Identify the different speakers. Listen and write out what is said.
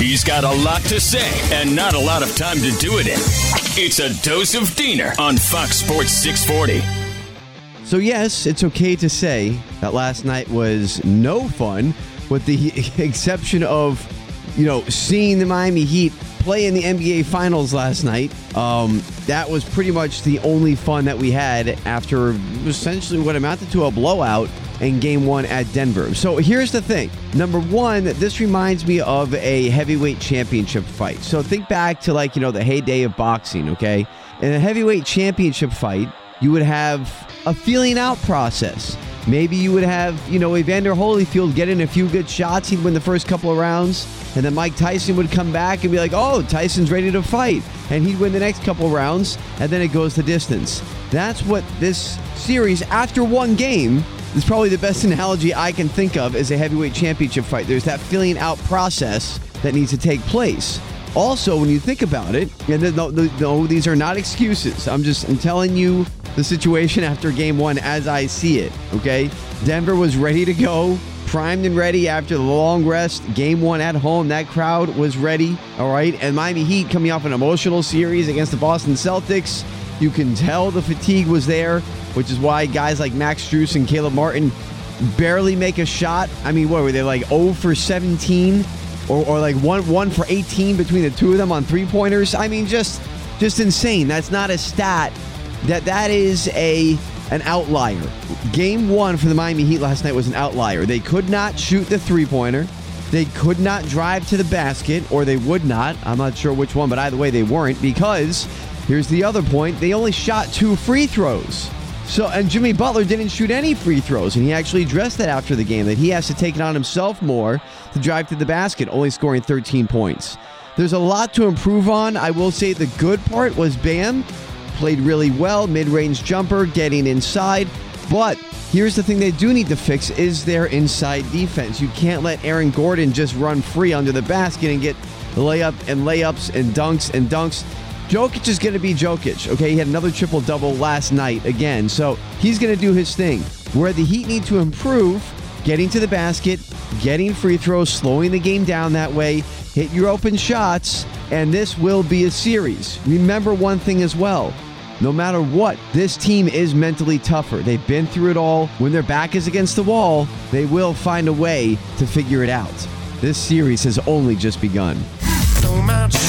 Speaker 1: He's got a lot to say and not a lot of time to do it in. It's a dose of Diener on Fox Sports 640.
Speaker 2: So, yes, it's okay to say that last night was no fun, with the exception of, you know, seeing the Miami Heat play in the NBA Finals last night. Um, that was pretty much the only fun that we had after essentially what amounted to a blowout in game one at Denver. So here's the thing. Number one, this reminds me of a heavyweight championship fight. So think back to like, you know, the heyday of boxing, okay? In a heavyweight championship fight, you would have a feeling out process. Maybe you would have, you know, Evander Holyfield get in a few good shots. He'd win the first couple of rounds. And then Mike Tyson would come back and be like, oh, Tyson's ready to fight. And he'd win the next couple of rounds. And then it goes to distance. That's what this series, after one game, is probably the best analogy I can think of as a heavyweight championship fight. There's that feeling out process that needs to take place. Also, when you think about it, and no, no, these are not excuses. I'm just I'm telling you the situation after game one as I see it. Okay, Denver was ready to go, primed and ready after the long rest. Game one at home, that crowd was ready. All right, and Miami Heat coming off an emotional series against the Boston Celtics. You can tell the fatigue was there, which is why guys like Max Strus and Caleb Martin barely make a shot. I mean, what were they like 0 for 17? or, or like one one for 18 between the two of them on three pointers. I mean, just just insane. That's not a stat. That that is a an outlier. Game one for the Miami Heat last night was an outlier. They could not shoot the three pointer. They could not drive to the basket, or they would not. I'm not sure which one, but either way, they weren't because here's the other point they only shot two free throws. So, and Jimmy Butler didn't shoot any free throws, and he actually addressed that after the game that he has to take it on himself more to drive to the basket, only scoring 13 points. There's a lot to improve on. I will say the good part was Bam played really well, mid-range jumper, getting inside, but here's the thing they do need to fix is their inside defense. You can't let Aaron Gordon just run free under the basket and get layup and layups and dunks and dunks. Jokic is going to be Jokic. Okay, he had another triple double last night again, so he's going to do his thing. Where the Heat need to improve, getting to the basket, getting free throws, slowing the game down that way, hit your open shots, and this will be a series. Remember one thing as well. No matter what, this team is mentally tougher. They've been through it all. When their back is against the wall, they will find a way to figure it out. This series has only just begun.
Speaker 1: So much